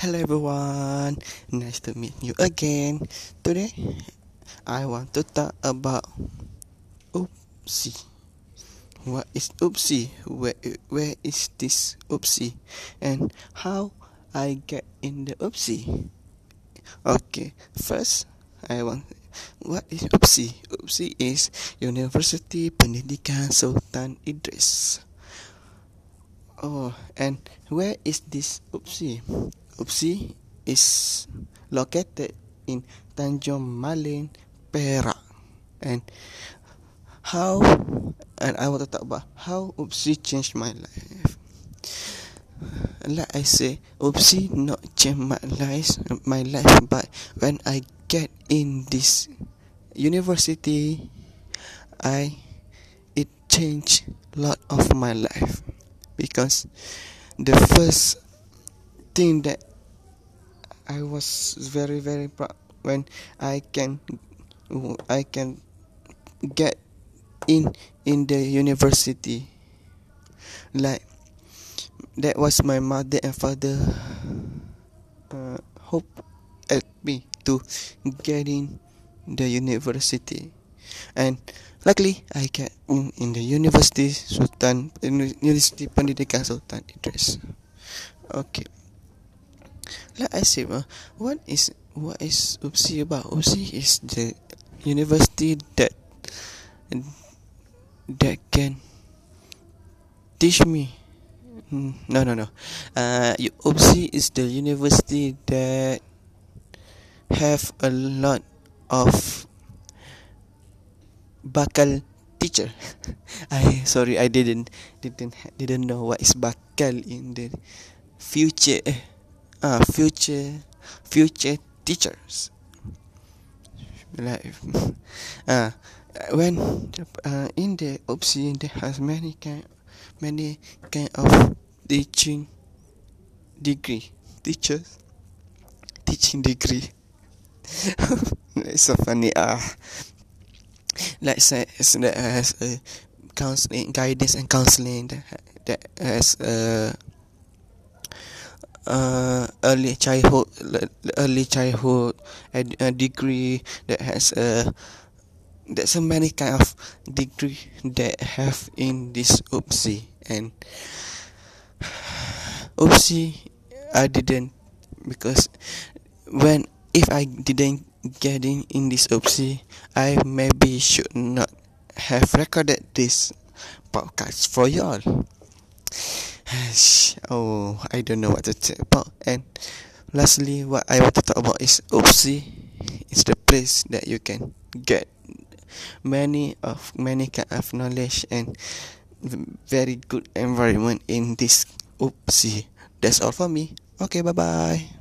Hello everyone, nice to meet you again. Today, I want to talk about oopsie. What is oopsie? Where where is this oopsie? And how I get in the oopsie? Okay, first I want what is oopsie? Oopsie is University Pendidikan Sultan Idris. Oh, and where is this oopsie? Upsi is located in Tanjung Maling, Perak. And how and I want to talk about how Upsi changed my life. Like I say, Upsi not change my life, my life, but when I get in this university, I it changed lot of my life because the first thing that I was very very proud when I can I can get in in the university. Like that was my mother and father uh, hope at me to get in the university. And luckily I get in, in the university Sultan University Pendidikan Sultan Idris. Okay like I said, uh, what is what is UPSI about? UPSI is the university that that can teach me. Mm, no, no, no. Uh, UPSI is the university that have a lot of bakal teacher. I sorry, I didn't didn't didn't know what is bakal in the future. Uh, future future teachers. Like uh, when uh, in the opsi there has many kind many kind of teaching degree teachers teaching degree. It's so funny ah uh, like say that has a counseling guidance and counseling that, that has uh, uh, early childhood early childhood ed- a degree that has a there's so many kind of degree that have in this oopsie and oopsie I didn't because when if I didn't get in in this oopsie I maybe should not have recorded this podcast for y'all oh, I don't know what to talk about. And lastly, what I want to talk about is Oopsie. It's the place that you can get many of many kind of knowledge and very good environment in this Oopsie. That's all for me. Okay, bye bye.